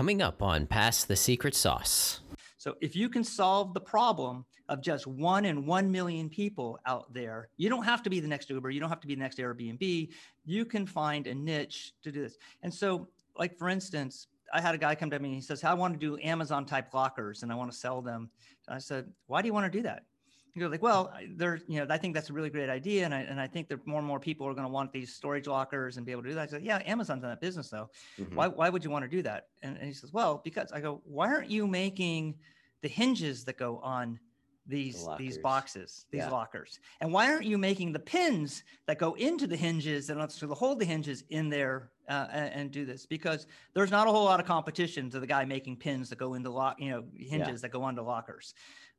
coming up on Pass the Secret Sauce. So if you can solve the problem of just one in 1 million people out there, you don't have to be the next Uber, you don't have to be the next Airbnb. You can find a niche to do this. And so, like for instance, I had a guy come to me. and He says, "I want to do Amazon type lockers and I want to sell them." And I said, "Why do you want to do that?" Goes like, "Well, there, you know, I think that's a really great idea, and I and I think that more and more people are going to want these storage lockers and be able to do that." I said, "Yeah, Amazon's in that business though. Mm-hmm. Why why would you want to do that?" And, and he says, "Well, because I go, why aren't you making the hinges that go on these the these boxes, these yeah. lockers. And why aren't you making the pins that go into the hinges and to hold the hinges in there uh, and, and, do this? Because there's not a whole lot of competition to the guy making pins that go into lock, you know, hinges yeah. that go onto lockers.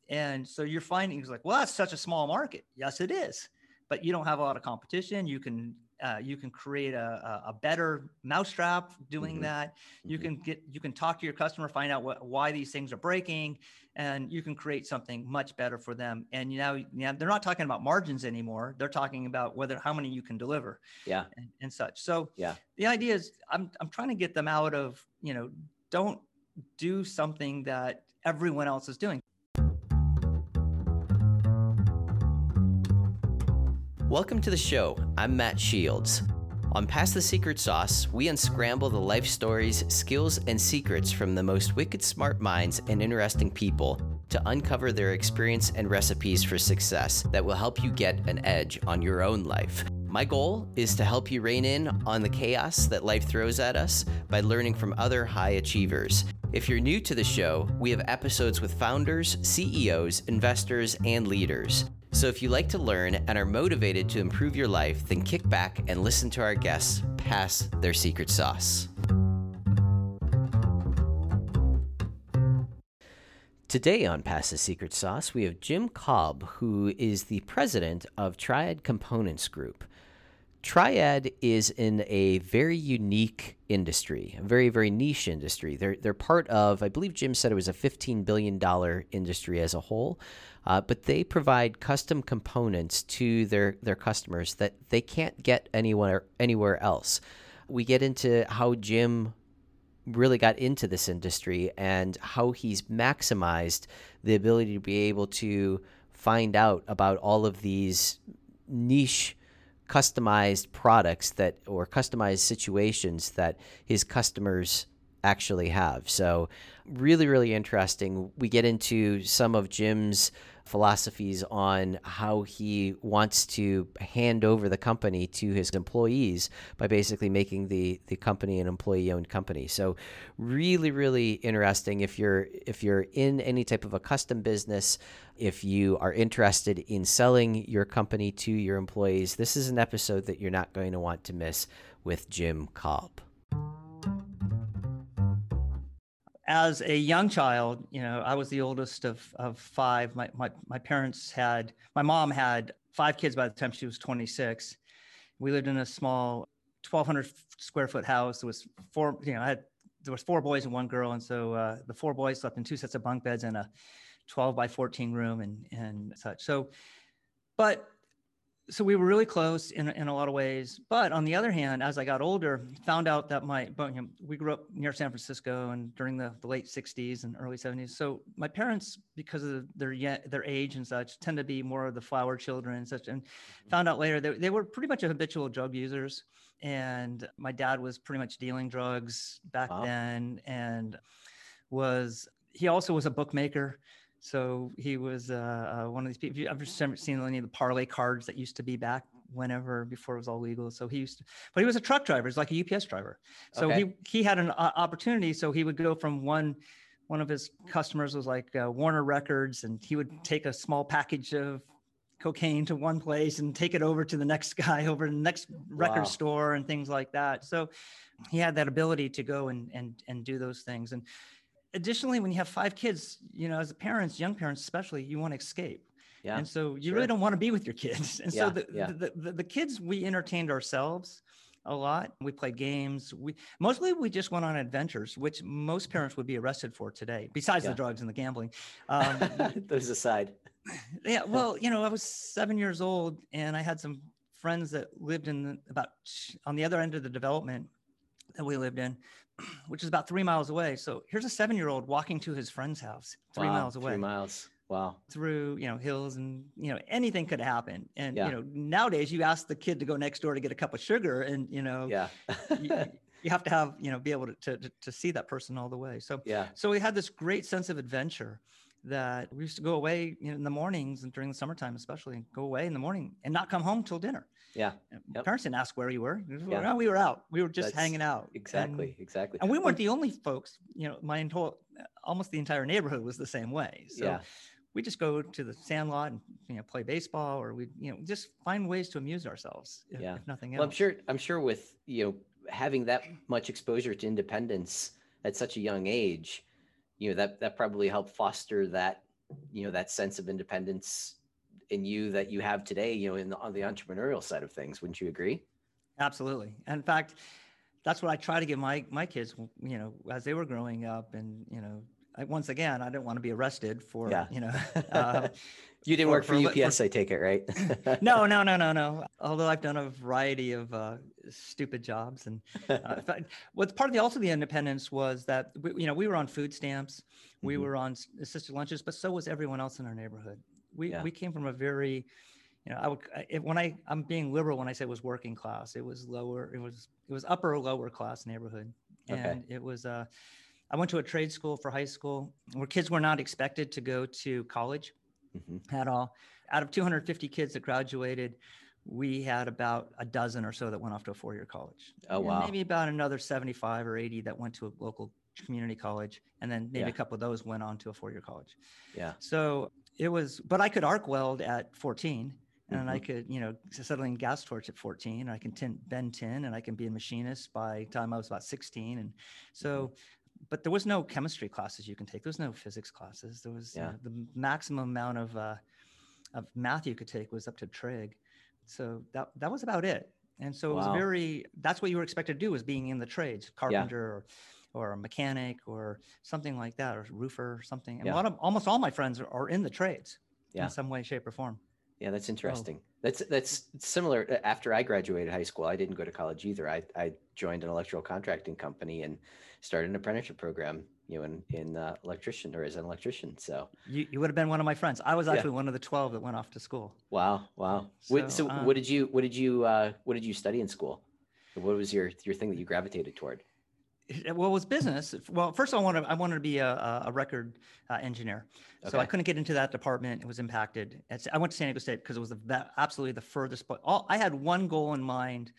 And so you're finding it's like, well, that's such a small market. Yes, it is, but you don't have a lot of competition. You can uh, you can create a, a better mousetrap doing mm-hmm. that. You mm-hmm. can get you can talk to your customer, find out what, why these things are breaking, and you can create something much better for them. And you you know, they're not talking about margins anymore. They're talking about whether how many you can deliver. Yeah. And, and such. So yeah, the idea is I'm I'm trying to get them out of you know don't do something that everyone else is doing. Welcome to the show. I'm Matt Shields. On Pass the Secret Sauce, we unscramble the life stories, skills, and secrets from the most wicked smart minds and interesting people to uncover their experience and recipes for success that will help you get an edge on your own life. My goal is to help you rein in on the chaos that life throws at us by learning from other high achievers. If you're new to the show, we have episodes with founders, CEOs, investors, and leaders. So if you like to learn and are motivated to improve your life, then kick back and listen to our guests pass their secret sauce. Today on Pass the Secret Sauce, we have Jim Kalb, who is the president of Triad Components Group. Triad is in a very unique industry, a very, very niche industry. They're, they're part of, I believe Jim said it was a $15 billion industry as a whole. Uh, but they provide custom components to their, their customers that they can't get anywhere anywhere else. We get into how Jim really got into this industry and how he's maximized the ability to be able to find out about all of these niche customized products that or customized situations that his customers actually have. So really really interesting. We get into some of Jim's philosophies on how he wants to hand over the company to his employees by basically making the the company an employee owned company. So really really interesting if you're if you're in any type of a custom business, if you are interested in selling your company to your employees, this is an episode that you're not going to want to miss with Jim Kalb. As a young child, you know, I was the oldest of, of five. My, my, my parents had, my mom had five kids by the time she was 26. We lived in a small 1200 square foot house. There was four, you know, I had, there was four boys and one girl. And so uh, the four boys slept in two sets of bunk beds in a 12 by 14 room and, and such. So, but so we were really close in, in a lot of ways but on the other hand as i got older found out that my we grew up near san francisco and during the, the late 60s and early 70s so my parents because of their their age and such tend to be more of the flower children and such and mm-hmm. found out later that they were pretty much habitual drug users and my dad was pretty much dealing drugs back wow. then and was he also was a bookmaker so he was uh, uh, one of these people. I've just seen any of the parlay cards that used to be back whenever before it was all legal. So he used to, but he was a truck driver. He's like a UPS driver. So okay. he he had an uh, opportunity. So he would go from one. One of his customers was like uh, Warner Records, and he would take a small package of cocaine to one place and take it over to the next guy over the next record wow. store and things like that. So he had that ability to go and and and do those things. And additionally, when you have five kids, you know, as parents, young parents especially, you want to escape. Yeah, and so you sure. really don't want to be with your kids. And yeah, so the, yeah. the, the, the, kids, we entertained ourselves a lot. We played games. We mostly we just went on adventures, which most parents would be arrested for today, besides yeah. the drugs and the gambling. Um, Those aside. Yeah. Well, you know, I was seven years old and I had some friends that lived in the, about on the other end of the development that we lived in which is about three miles away. So here's a seven year old walking to his friend's house three Wow, miles away Three miles. Wow. through, you know, hills and, you know, anything could happen. And, Yeah. you know, nowadays you ask the kid to go next door to get a cup of sugar and, you know, Yeah. you, you have to have, you know, be able to, to, to see that person all the way. So, yeah. so we had this great sense of adventure that we used to go away you know, in the mornings and during the summertime, especially and go away in the morning and not come home till dinner. Yeah. And Yep. Parents didn't ask where you were. Yeah. "No, we were out. We were just That's hanging out. And- Exactly. exactly. And, we weren't the only folks, you know, my entire, almost the entire neighborhood was the same way. So yeah. we just go to the sandlot and, you know, play baseball or we, you know, just find ways to amuse ourselves. If, Yeah. if nothing else. Well, I'm sure. I'm sure with you know having that much exposure to independence at such a young age, you know that that probably helped foster that you know that sense of independence in you that you have today. You know, in the, on the entrepreneurial side of things. Wouldn't you agree? Absolutely. In fact, that's what I try to give my my kids, you know, as they were growing up. And you know, I, once again, I didn't want to be arrested for, Yeah. you know, uh, you didn't for- work for, li- for- UPS, I take it, right? no, no, no, no, no. Although I've done a variety of uh, stupid jobs, and uh, what's part of the also the independence was that we, you know we were on food stamps, we Mhm. were on assisted lunches, but so was everyone else in our neighborhood. We Yeah. we came from a very, you know, I would when I I'm being liberal when I say it was working class, it was lower, it was it was upper or lower class neighborhood, Okay. and it was uh, I went to a trade school for high school where kids were not expected to go to college Mhm. at all. Out of 250 kids that graduated, we had about a dozen or so that went off to a four-year college. Oh, And wow. Maybe about another 75 or 80 that went to a local community college, and then maybe Yeah. a couple of those went on to a four-year college. Yeah. So it was, but I could arc weld at 14, and I Mhm. could, you know, acetylene gas torch at 14. And I can tin, bend tin, and I can be a machinist by the time I was about 16. And so, Mm-hmm. but there was no chemistry classes you can take. There was no physics classes. There was you Yeah. the maximum amount of uh, of math you could take was up to trig. So that that was about it. And so it was very. That's what you were expected to do was being in the trades, carpenter or or a mechanic or something like that, or roofer or something. And Yeah. a lot of almost all my friends are, are in the trades Yeah. in some way, shape, or form. Yeah, that's interesting. That's that's similar. uh, After I graduated high school, I didn't go to college either. I, I joined an electrical contracting company and started an apprenticeship program, you know, in in uh, electrician or as an electrician. So You, you would have been one of my friends. I was Yeah. actually one of the 12 that went off to school. wow, wow. What, So, so uh, what did you what did you uh, what did you study in school? What was your your thing that you gravitated toward? Well, it was business. Well, first I wanted I wanted to be a, a- record uh, engineer, so I couldn't get into that department. It was impacted. I went to San Diego State because it was the, absolutely the furthest. But all I had one goal in mind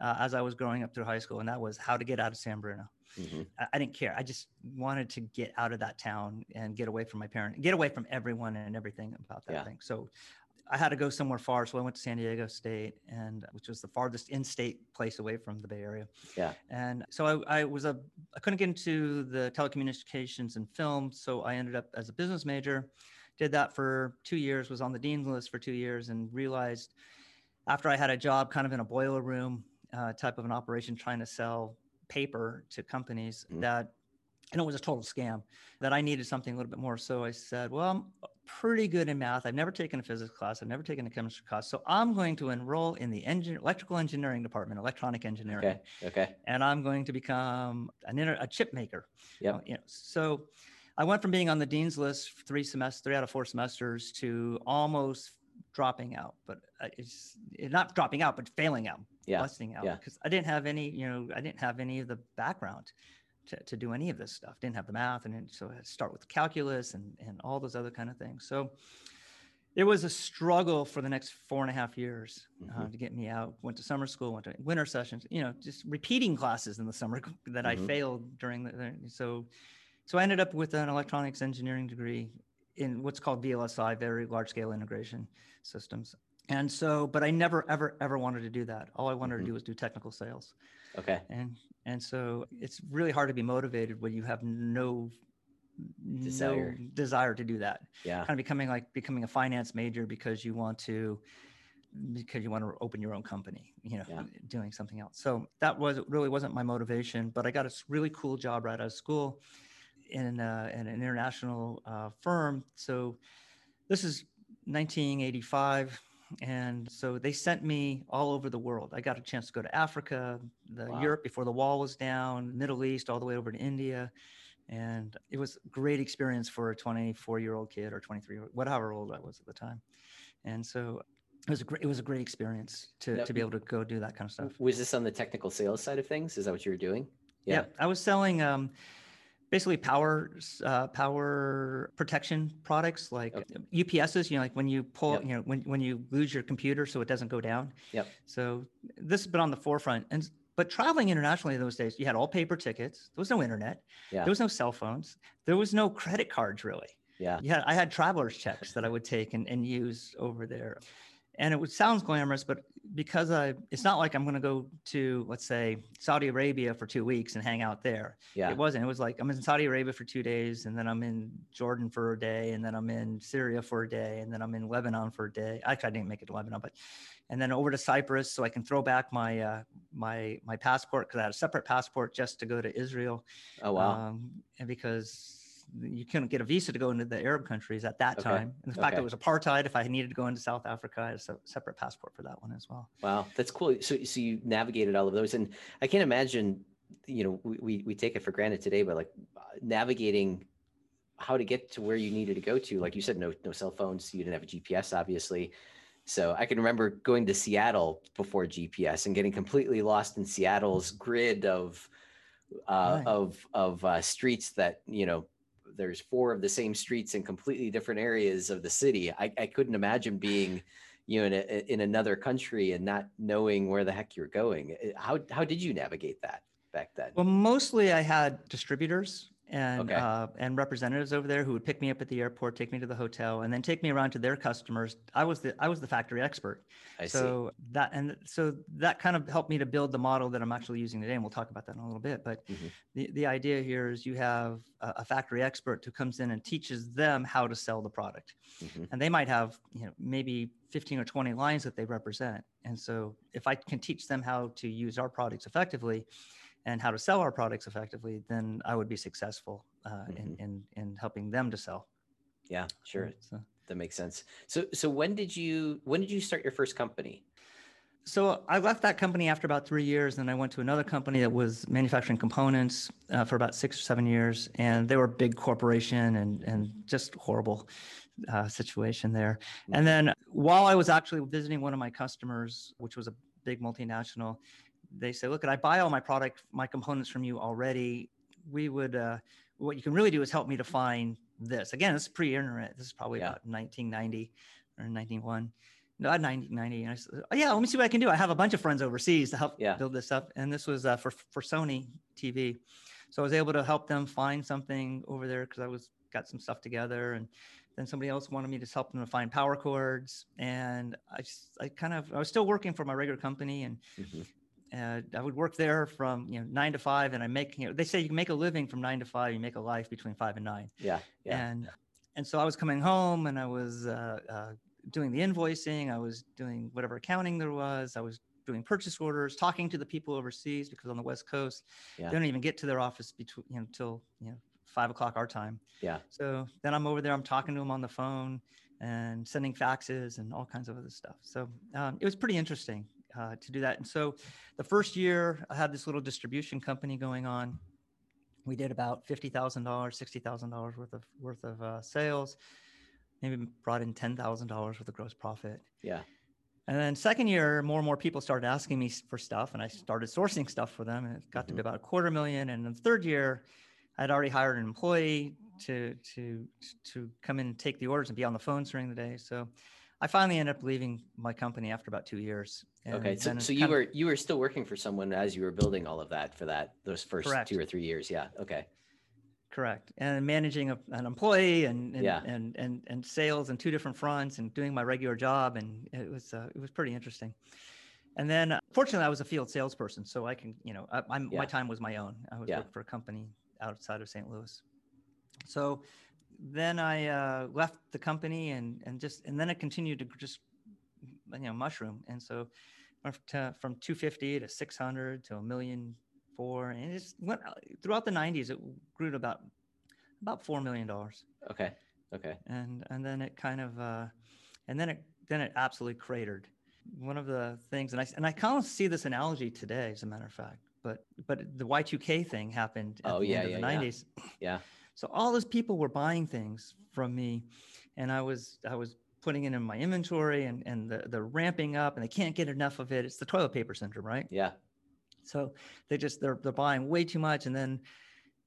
uh, as I was growing up through high school, and that was how to get out of San Bruno. Mhm. I, I didn't care. I just wanted to get out of that town and get away from my parents, get away from everyone and everything about that Yeah. thing. So I had to go somewhere far. So I went to San Diego State, and which was the farthest in-state place away from the Bay Area. Yeah. And so I, I was a, I couldn't get into the telecommunications and film. So I ended up as a business major, did that for two years, was on the dean's list for two years, and realized after I had a job kind of in a boiler room uh, type of an operation trying to sell paper to companies Mhm. that and it was a total scam that I needed something a little bit more. So I said, well, I'm pretty good in math. I've never taken a physics class. I've never taken a chemistry class. So I'm going to enroll in the engine, electrical engineering department, electronic engineering, Okay. Okay. and I'm going to become an inter, a chip maker. Yep. Uh, you know, so I went from being on the dean's list three semesters, three out of four semesters to almost dropping out, but uh, it's not dropping out, but failing out, Yeah. busting out yeah. because I didn't have any, you know, I didn't have any of the background to, to do any of this stuff. Didn't have the math, and so I had to start with calculus and and all those other kind of things. So it was a struggle for the next four and a half years uh, Mhm. to get me out. Went to summer school, went to winter sessions, you know, just repeating classes in the summer that I Mhm. failed during the, the so so I ended up with an electronics engineering degree in what's called VLSI, very large scale integration systems. And so, but I never, ever, ever wanted to do that. All I wanted Mhm. to do was do technical sales. Okay. And and so it's really hard to be motivated when you have no Desire. no desire to do that. Yeah. Kind of becoming like becoming a finance major because you want to because you want to open your own company, you know, Yeah. doing something else. So that was really wasn't my motivation, but I got a really cool job right out of school in, uh, in an international uh, firm. So this is 1985. And so they sent me all over the world. I got a chance to go to Africa, the Wow. Europe before the wall was down, Middle East, all the way over to India. And it was a great experience for a 24 year old kid or 23, whatever old I was at the time. And so it was a great, it was a great experience to, Now, to be able to go do that kind of stuff. Was this on the technical sales side of things? Is that what you were doing? Yeah. I was selling um, basically power uh, power protection products like UPSs. You know, like when you pull, Yep. you know, when when you lose your computer so it doesn't go down. Yep. So this has been on the forefront, and but traveling internationally in those days, you had all paper tickets. There was no internet. Yeah. There was no cell phones. There was no credit cards really. Yeah. Yeah, I had traveler's checks that I would take and, and use over there. And it would sounds glamorous, but because I, it's not like I'm going to go to, let's say, Saudi Arabia for two weeks and hang out there. Yeah. It wasn't. It was like I'm in Saudi Arabia for two days, and then I'm in Jordan for a day, and then I'm in Syria for a day, and then I'm in Lebanon for a day. Actually, I didn't make it to Lebanon, but and then over to Cyprus, so I can throw back my uh, my my passport because I had a separate passport just to go to Israel. Oh wow. Um, and because you couldn't get a visa to go into the Arab countries at that Okay. time. And the fact that it was apartheid, if I needed to go into South Africa, I had a separate passport for that one as well. Wow, that's cool. So, so you navigated all of those, and I can't imagine. You know, we we, take it for granted today, but like navigating how to get to where you needed to go to. Like you said, no no cell phones. You didn't have a GPS, obviously. So I can remember going to Seattle before GPS and getting completely lost in Seattle's grid of uh, Right. of of uh, streets that you know. There's four of the same streets in completely different areas of the city. I, I couldn't imagine being you know, in, a, in another country and not knowing where the heck you're going. How how did you navigate that back then? Well, mostly I had distributors and Okay. uh, and representatives over there who would pick me up at the airport, take me to the hotel, and then take me around to their customers. I was the I was the factory expert. I see. so that and so that kind of helped me to build the model that I'm actually using today, and we'll talk about that in a little bit. But Mhm. the, the idea here is you have a, a factory expert who comes in and teaches them how to sell the product, Mhm. and they might have you know maybe 15 or 20 lines that they represent. And so if I can teach them how to use our products effectively, and how to sell our products effectively, then I would be successful uh, in, in in helping them to sell. Yeah, sure. So- That makes sense. So so when did you when did you start your first company? So I left that company after about three years, and I went to another company that was manufacturing components uh, for about six or seven years, and they were a big corporation and and just horrible uh, situation there. And then while I was actually visiting one of my customers, which was a big multinational, they say, "Look, could I buy all my product, my components from you already. We would, uh, what you can really do is help me to find this. Again, this is pre-internet. This is probably Yeah. about 1990 or 91." No, 1990. And I said, oh, yeah, let me see what I can do. I have a bunch of friends overseas to help Yeah. build this up. And this was uh, for, for Sony TV. So I was able to help them find something over there because I was got some stuff together. And then somebody else wanted me to help them to find power cords. And I just, I kind of, I was still working for my regular company and Mhm. Uh, I would work there from, you know, nine to five and I make, you know, they say you can make a living from nine to five, you make a life between five and nine Yeah, yeah. and and so I was coming home and I was uh, uh, doing the invoicing. I was doing whatever accounting there was. I was doing purchase orders, talking to the people overseas because on the West Coast Yeah. they don't even get to their office between you know until you know five o'clock our time. Yeah. So then I'm over there. I'm talking to them on the phone and sending faxes and all kinds of other stuff. So um, it was pretty interesting uh, to do that. And so the first year I had this little distribution company going on. We did about fifty thousand dollars, sixty thousand dollars worth of worth of uh, sales. Maybe brought in ten thousand dollars worth of gross profit. Yeah. And then second year, more and more people started asking me for stuff, and I started sourcing stuff for them, and it got to be about a quarter million. And in the third year, I'd already hired an employee to to to come in and take the orders and be on the phones during the day. So I finally ended up leaving my company after about two years. Okay. So so you kind of- were you were still working for someone as you were building all of that for that those first Correct. two or three years. Yeah. Okay. correct and managing a, an employee and and, Yeah. and and and sales in two different fronts and doing my regular job and it was uh, it was pretty interesting. And then, uh, fortunately, I was a field salesperson, so I can, you know, I, Yeah. my time was my own. I was Yeah. working for a company outside of St. Louis. So then I uh, left the company and and just and then it continued to just you know mushroom and so to, from 250 to 600 to a million four and it just went uh, throughout the 90s it grew to about about four million dollars Okay. Okay. and and then it kind of uh, and then it then it absolutely cratered. One of the things, and I and I kind of see this analogy today, as a matter of fact, but but the Y2K thing happened at Oh, the yeah, end of yeah, the yeah. 90s. Yeah. So all those people were buying things from me, and I was I was putting it in my inventory, and and the the ramping up, and they can't get enough of it. It's the toilet paper syndrome, right? Yeah. So they just they're they're buying way too much, and then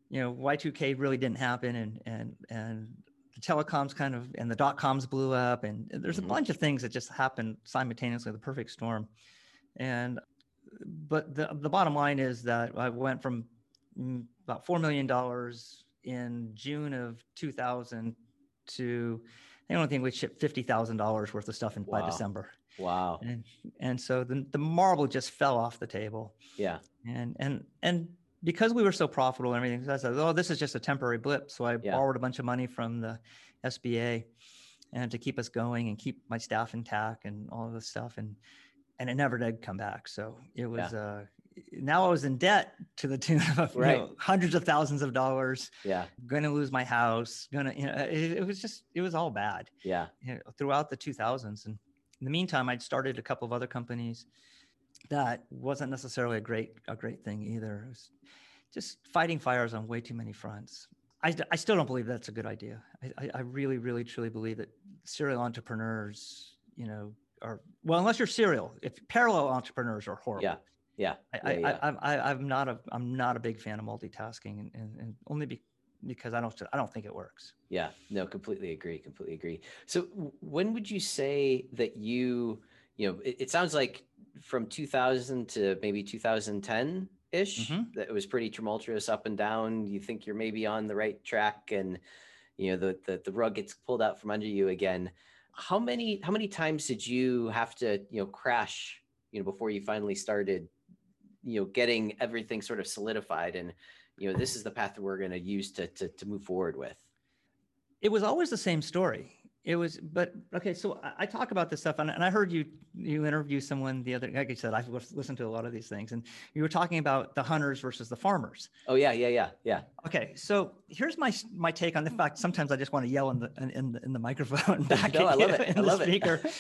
you know Y2K really didn't happen, and and and the telecoms kind of and the dot coms blew up, and there's Mhm. a bunch of things that just happened simultaneously, the perfect storm, and but the the bottom line is that I went from mm, about four million dollars in June of 2000 to I don't think we shipped fifty thousand dollars worth of stuff in by December, Wow. and and so the the marble just fell off the table Yeah. and and and because we were so profitable and everything, so I said, "Oh, this is just a temporary blip." So I Yeah. borrowed a bunch of money from the SBA, and to keep us going and keep my staff intact and all of this stuff, and and it never did come back. So it was uh, now I was in debt to the tune of Right. know, hundreds of thousands of dollars. Yeah. Going to lose my house. Going to you know it, it was just it was all bad Yeah. you know, throughout the 2000s. And in the meantime, I'd started a couple of other companies that wasn't necessarily a great a great thing either. It was just fighting fires on way too many fronts. I, I still don't believe that's a good idea. I, I, I really, really, truly believe that serial entrepreneurs, you know, are well, unless you're serial. If parallel entrepreneurs are horrible. Yeah. Yeah. I, yeah. I, I, I, I'm not a I'm not a big fan of multitasking, and, and, and only be, because I don't I don't think it works. Yeah, no, completely agree. Completely agree. So, when would you say that you, you know, it, it sounds like from 2000 to maybe 2010 ish, Mhm. that it was pretty tumultuous up and down. You think you're maybe on the right track, and you know the the, the rug gets pulled out from under you again. How many how many times did you have to you know crash you know before you finally started you know getting everything sort of solidified and you know this is the path that we're going to use to to move forward with. it was always the same story it was but okay so i, I talk about this stuff and, and i heard you you interview someone the other like i said i've listened to a lot of these things and you were talking about the hunters versus the farmers Oh yeah, yeah, yeah, yeah. okay so here's my my take on the fact sometimes i just want to yell in the in, the, in the microphone back No, I love you it. I love it.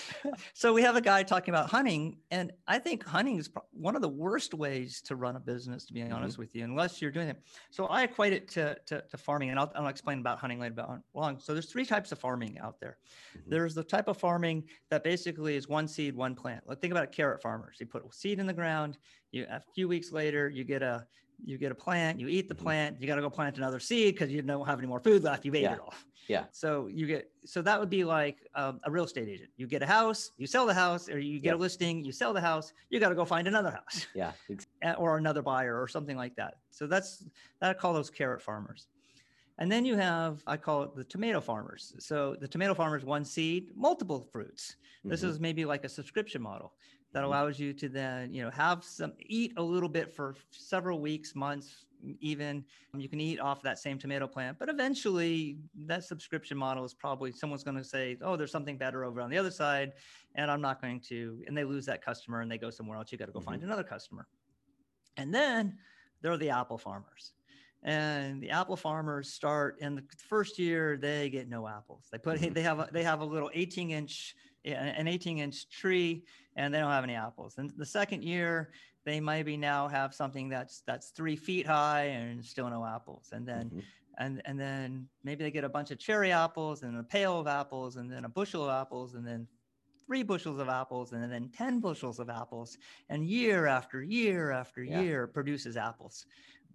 so we have a guy talking about hunting and i think hunting is one of the worst ways to run a business to be Mhm. honest with you unless you're doing it so i equate it to, to, to farming and I'll, I'll explain about hunting later about long so there's three types of farming out there Mhm. there's the type of farming that basically is one seed one plant like think about carrot farmers you put a seed in the ground you a few weeks later you get a you get a plant you eat the Mhm. plant you got to go plant another seed because you don't have any more food left you've ate Yeah. it all Yeah. so you get so that would be like um, a real estate agent. You get a house, you sell the house, or you get Yep. a listing, you sell the house. You got to go find another house Yeah, ex- eh, or another buyer or something like that. So that's that I call those carrot farmers. And then you have I call it the tomato farmers. So the tomato farmers one seed, multiple fruits. This mhm, is maybe like a subscription model that Mhm. allows you to then you know have some eat a little bit for several weeks, months, even. You can eat off that same tomato plant, but eventually that subscription model is probably someone's going to say, "Oh, there's something better over on the other side," and I'm not going to, and they lose that customer and they go somewhere else. You got to go find another customer. And then there are the apple farmers. And the apple farmers start in the first year they get no apples. They put Mhm. they have a, they have a little 18 inch an 18 inch tree and they don't have any apples. And the second year they maybe now have something that's that's three feet high and still no apples. And then mhm, and and then maybe they get a bunch of cherry apples and a pail of apples and then a bushel of apples and then three bushels of apples and then 10 bushels of apples and year after year after Yeah. year produces apples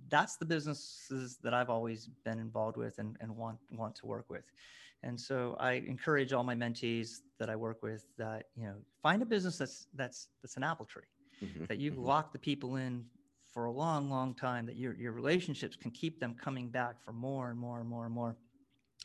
that's the businesses that i've always been involved with and, and want want to work with and so i encourage all my mentees that i work with that you know find a business that's that's that's an apple tree mhm, that you've mhm. locked the people in for a long, long time, that your, your relationships can keep them coming back for more and more and more and more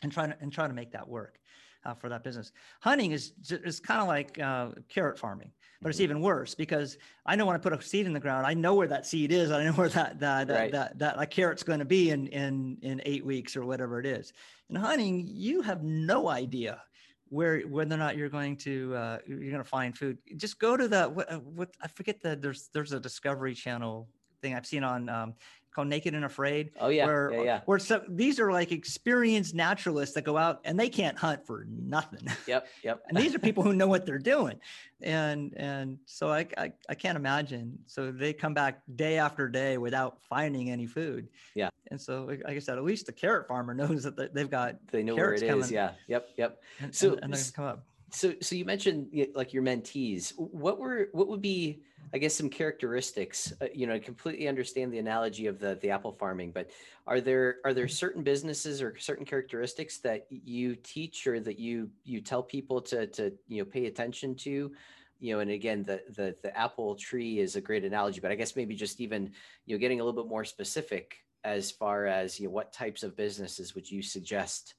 and try to, and try to make that work uh, for that business. Hunting is, is kind of like uh, carrot farming, but it's Mhm. even worse because I know when I put a seed in the ground, I know where that seed is. I know where that, that, that, Right. that, that, that carrot's going to be in, in, in eight weeks or whatever it is. In hunting, you have no idea where whether or not you're going to uh, you're going to find food. Just go to the what, uh, what I forget that there's there's a Discovery Channel thing I've seen on um, called Naked and Afraid. Oh yeah, where, yeah, yeah. Where so these are like experienced naturalists that go out and they can't hunt for nothing. Yep, yep. and these are people who know what they're doing, and and so I, I I can't imagine. So they come back day after day without finding any food. Yeah. And so like I said, at least the carrot farmer knows that they've got they know where it coming. is. Yeah. Yep. Yep. And, So- and, and they're gonna come up. So, so you mentioned like your mentees. What were what would be, I guess, some characteristics? Uh, you know, I completely understand the analogy of the the apple farming, but are there are there certain businesses or certain characteristics that you teach or that you you tell people to to you know pay attention to? You know, and again, the the the apple tree is a great analogy, but I guess maybe just even you know getting a little bit more specific as far as you know what types of businesses would you suggest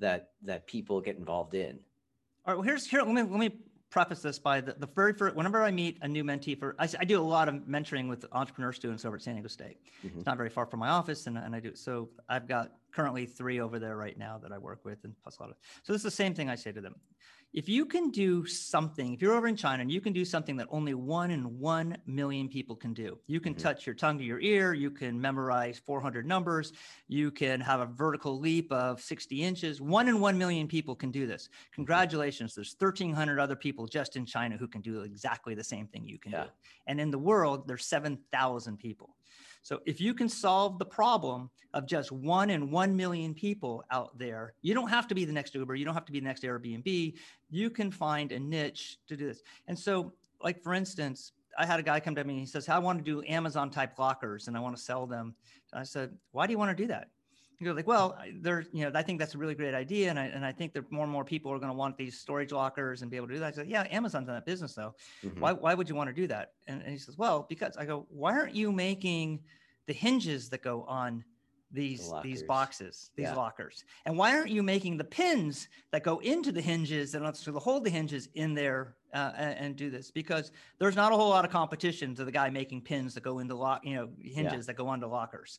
that that people get involved in? All right. Well, here's here. Let me let me preface this by the, the very first. Whenever I meet a new mentee for, I do a lot of mentoring with entrepreneur students over at San Diego State. Mhm. It's not very far from my office, and, and I do. So I've got currently three over there right now that I work with, and plus a lot of. So this is the same thing I say to them. If you can do something, if you're over in China and you can do something that only one in one million people can do, you can Mhm. touch your tongue to your ear, you can memorize 400 numbers, you can have a vertical leap of 60 inches. One in one million people can do this. Congratulations. There's 1,300 other people just in China who can do exactly the same thing you can Yeah. do. And in the world, there's 7,000 people. So if you can solve the problem of just one in 1 million people out there, you don't have to be the next Uber. You don't have to be the next Airbnb. You can find a niche to do this. And so, like, for instance, I had a guy come to me and he says, I want to do Amazon type lockers and I want to sell them. I said, Why do you want to do that? Goes like, well, I- there, you know, I think that's a really great idea, and I and I think that more and more people are going to want these storage lockers and be able to do that. I said, yeah, Amazon's in that business though. Mhm. Why why would you want to do that? And, and he says, well, because I go, why aren't you making the hinges that go on these these boxes, these Yeah. lockers, and why aren't you making the pins that go into the hinges and to hold the hinges in there uh, and, and do this? Because there's not a whole lot of competition to the guy making pins that go into lock, you know, hinges that go onto lockers.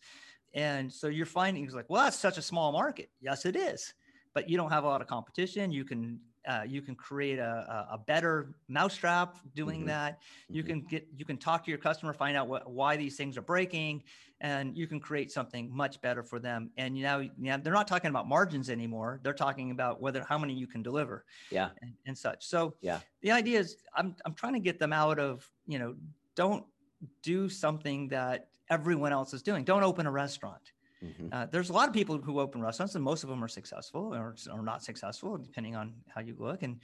And so you're finding it's like, well, that's such a small market. Yes, it is, but you don't have a lot of competition. You can uh, you can create a, a, better mousetrap doing Mhm. that. You Mhm. can get you can talk to your customer, find out what why these things are breaking, and you can create something much better for them. And you know, yeah, they're not talking about margins anymore. They're talking about whether how many you can deliver Yeah. and, and such. So Yeah. the idea is I'm I'm trying to get them out of, you know, don't do something that everyone else is doing. Don't open a restaurant. Mhm. Uh, there's a lot of people who open restaurants, and most of them are successful or, or not successful, depending on how you look. And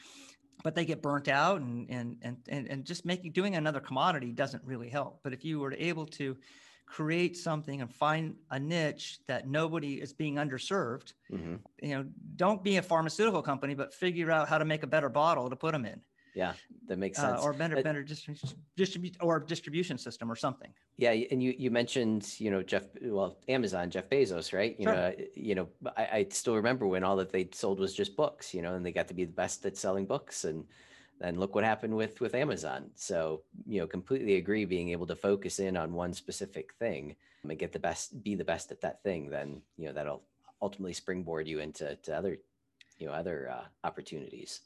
but they get burnt out, and and and and, and just making doing another commodity doesn't really help. But if you were able to create something and find a niche that nobody is being underserved, Mhm. you know, don't be a pharmaceutical company, but figure out how to make a better bottle to put them in, Yeah, that makes uh, sense. or better Uh, better distribution distribute or distribution system or something. Yeah, and you you mentioned you know Jeff well Amazon Jeff Bezos right you Sure. know uh, you know I, I still remember when all that they sold was just books you know and they got to be the best at selling books and then look what happened with with Amazon so you know completely agree being able to focus in on one specific thing and get the best be the best at that thing then you know that'll ultimately springboard you into to other you know other uh, opportunities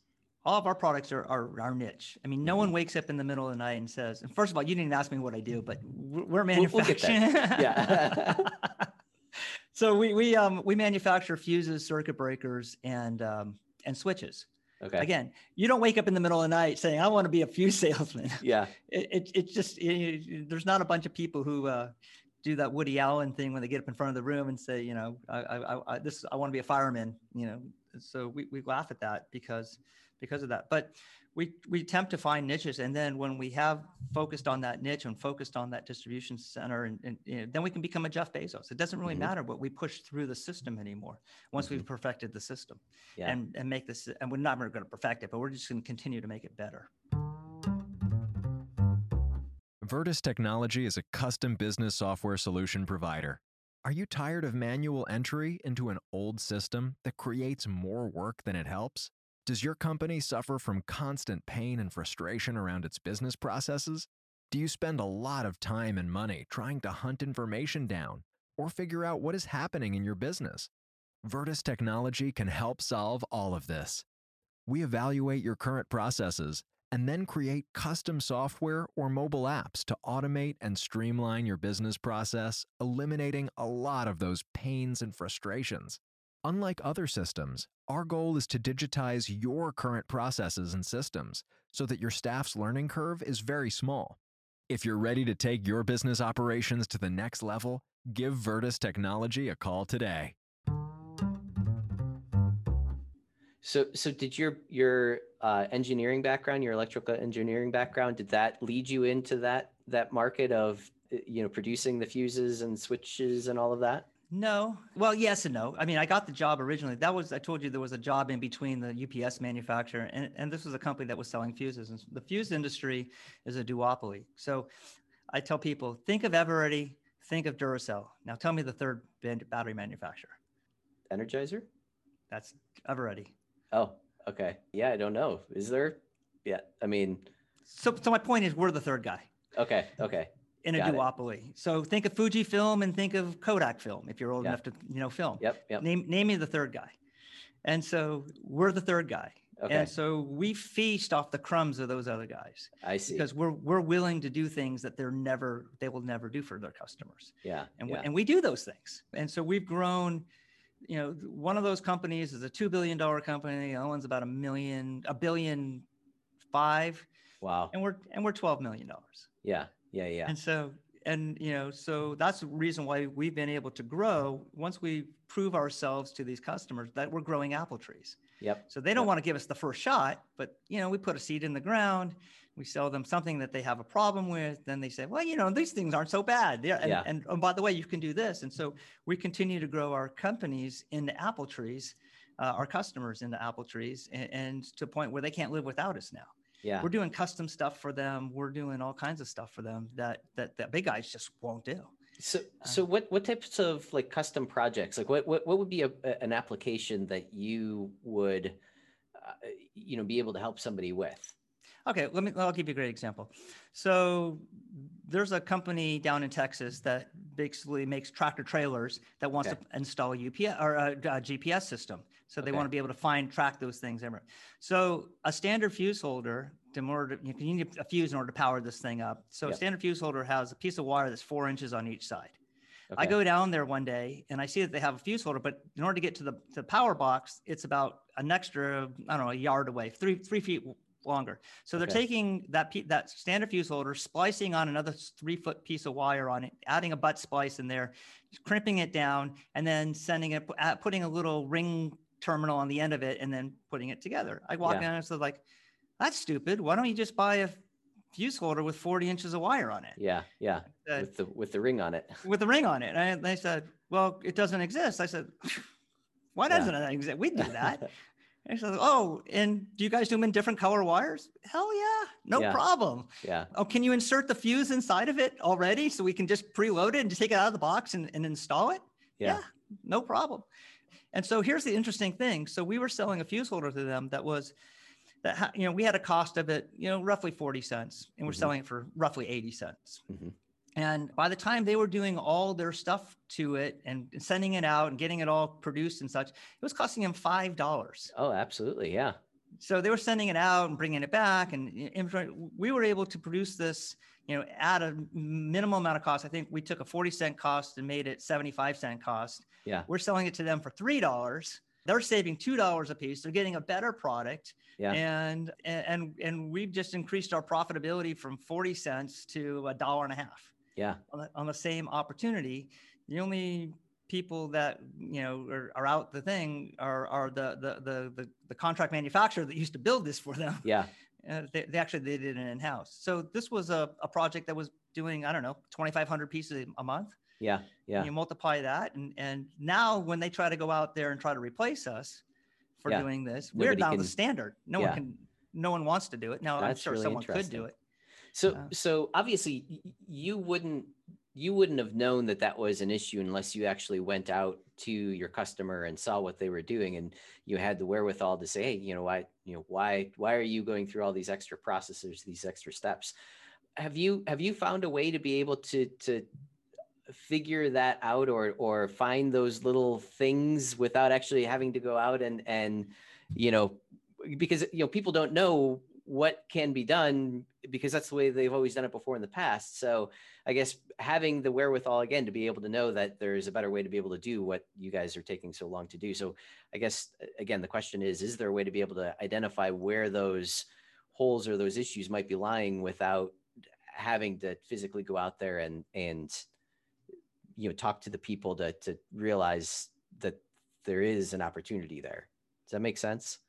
all of our products are, are our niche. I mean, no Mm-hmm. one wakes up in the middle of the night and says, and first of all, you didn't ask me what I do, but we're we're We'll- we'll manufacturing. Yeah. so we, we, um, we manufacture fuses, circuit breakers, and, um, and switches. okay Again, you don't wake up in the middle of the night saying, I want to be a fuse salesman. yeah It, it, it's just, it, there's not a bunch of people who, uh, do that Woody Allen thing when they get up in front of the room and say, you know, I, I, I- I this, I want to be a fireman, you know. So we, we laugh at that because, because of that. But we, we attempt to find niches, and then when we have focused on that niche and focused on that distribution center, and, and you know, then we can become a Jeff Bezos. It doesn't really Mhm. matter what we push through the system anymore once we've perfected the system, yeah and and make this. And we're not going to perfect it, but we're just going to continue to make it better. Vertus Technology is a custom business software solution provider. Are you tired of manual entry into an old system that creates more work than it helps? Does your company suffer from constant pain and frustration around its business processes? Do you spend a lot of time and money trying to hunt information down or figure out what is happening in your business? Vertus Technology can help solve all of this. We evaluate your current processes and then create custom software or mobile apps to automate and streamline your business process, eliminating a lot of those pains and frustrations. Unlike other systems, our goal is to digitize your current processes and systems so that your staff's learning curve is very small. If you're ready to take your business operations to the next level, give Vertus Technology a call today. So, so did your your uh, engineering background, your electrical engineering background, did that lead you into that that market of you know producing the fuses and switches and all of that? No. Well, yes and no. I mean, I got the job originally. That was I told you there was a job in between the UPS manufacturer and, and this was a company that was selling fuses. And the fuse industry is a duopoly. So I tell people, think of Eveready, think of Duracell. Now tell me the third battery manufacturer. Energizer? That's Eveready. Oh, okay. Yeah, I don't know. Is there? Yeah, I mean. So, so my point is, we're the third guy. Okay. Okay. In a Got duopoly. It. So think of Fujifilm and think of Kodak film if you're old enough to you know film. Yep. Yep. Name name me the third guy. And so we're the third guy. Okay. And so we feast off the crumbs of those other guys. I see. Because we're we're willing to do things that they're never they will never do for their customers. Yeah. And yeah. We, and we do those things. And so we've grown you know, one of those companies is a two billion dollar company. The other one's about a million, a billion five. Wow. And we're and we're twelve million dollars. Yeah, yeah, yeah. And so and you know, so that's the reason why we've been able to grow once we prove ourselves to these customers that we're growing apple trees. Yep. So they don't yep. want to give us the first shot, but you know, we put a seed in the ground we sell them something that they have a problem with then they say well you know these things aren't so bad yeah and, yeah. and, and oh, by the way you can do this and so we continue to grow our companies into apple trees uh, our customers into apple trees and, and to a point where they can't live without us now yeah. We're doing custom stuff for them. We're doing all kinds of stuff for them that that that big guys just won't do. So so um, what what types of like custom projects like what what, what would be a, an application that you would uh, you know be able to help somebody with Okay, let me. I'll give you a great example. So there's a company down in Texas that basically makes tractor trailers that wants okay. to install a UPS or a, a GPS system. So they okay. want to be able to find track those things. Ever. So a standard fuse holder, to order to, you need a fuse in order to power this thing up. So yep. a standard fuse holder has a piece of wire that's four inches on each side. Okay. I go down there one day and I see that they have a fuse holder, but in order to get to the, to the power box, it's about an extra, I don't know, a yard away, three three feet longer. So they're okay. taking that that standard fuse holder, splicing on another three foot piece of wire on it, adding a butt splice in there, crimping it down, and then sending it, putting a little ring terminal on the end of it, and then putting it together. I walk yeah. in and I said, like, that's stupid. Why don't you just buy a fuse holder with 40 inches of wire on it? Yeah, yeah, said, with the with the ring on it. With the ring on it. And they said, well, it doesn't exist. I said. Why doesn't yeah. it exist? We do that. And says, "Oh, and do you guys do them in different color wires? Hell yeah, no yeah. problem. Yeah. Oh, can you insert the fuse inside of it already so we can just preload it and just take it out of the box and, and install it? Yeah. yeah, no problem. And so here's the interesting thing. So we were selling a fuse holder to them that was that you know we had a cost of it, you know, roughly forty cents, and we're mm-hmm. selling it for roughly eighty cents. Mm-hmm. And by the time they were doing all their stuff to it and sending it out and getting it all produced and such, it was costing them five dollars. Oh, absolutely, yeah. So they were sending it out and bringing it back, and we were able to produce this, you know, at a minimal amount of cost. I think we took a forty cent cost and made it seventy five cent cost. Yeah, we're selling it to them for three dollars. They're saving two dollars a piece. They're getting a better product. Yeah. And and and we've just increased our profitability from forty cents to a dollar and a half yeah. On the, on the same opportunity the only people that you know are, are out the thing are are the, the the the the contract manufacturer that used to build this for them. Yeah. Uh, they, they actually they did it in-house. So this was a, a project that was doing i don't know 2500 pieces a month. Yeah yeah. And you multiply that and and now when they try to go out there and try to replace us for yeah. doing this Nobody we're now can, the standard. No yeah. one can no one wants to do it. Now That's i'm sure really someone could do it so yeah. so obviously you wouldn't you wouldn't have known that that was an issue unless you actually went out to your customer and saw what they were doing and you had the wherewithal to say hey you know why you know why why are you going through all these extra processes these extra steps have you have you found a way to be able to to figure that out or or find those little things without actually having to go out and and you know because you know people don't know what can be done because that's the way they've always done it before in the past. So I guess having the wherewithal again to be able to know that there's a better way to be able to do what you guys are taking so long to do. So I guess again the question is is there a way to be able to identify where those holes or those issues might be lying without having to physically go out there and and you know talk to the people to to realize that there is an opportunity there. Does that make sense?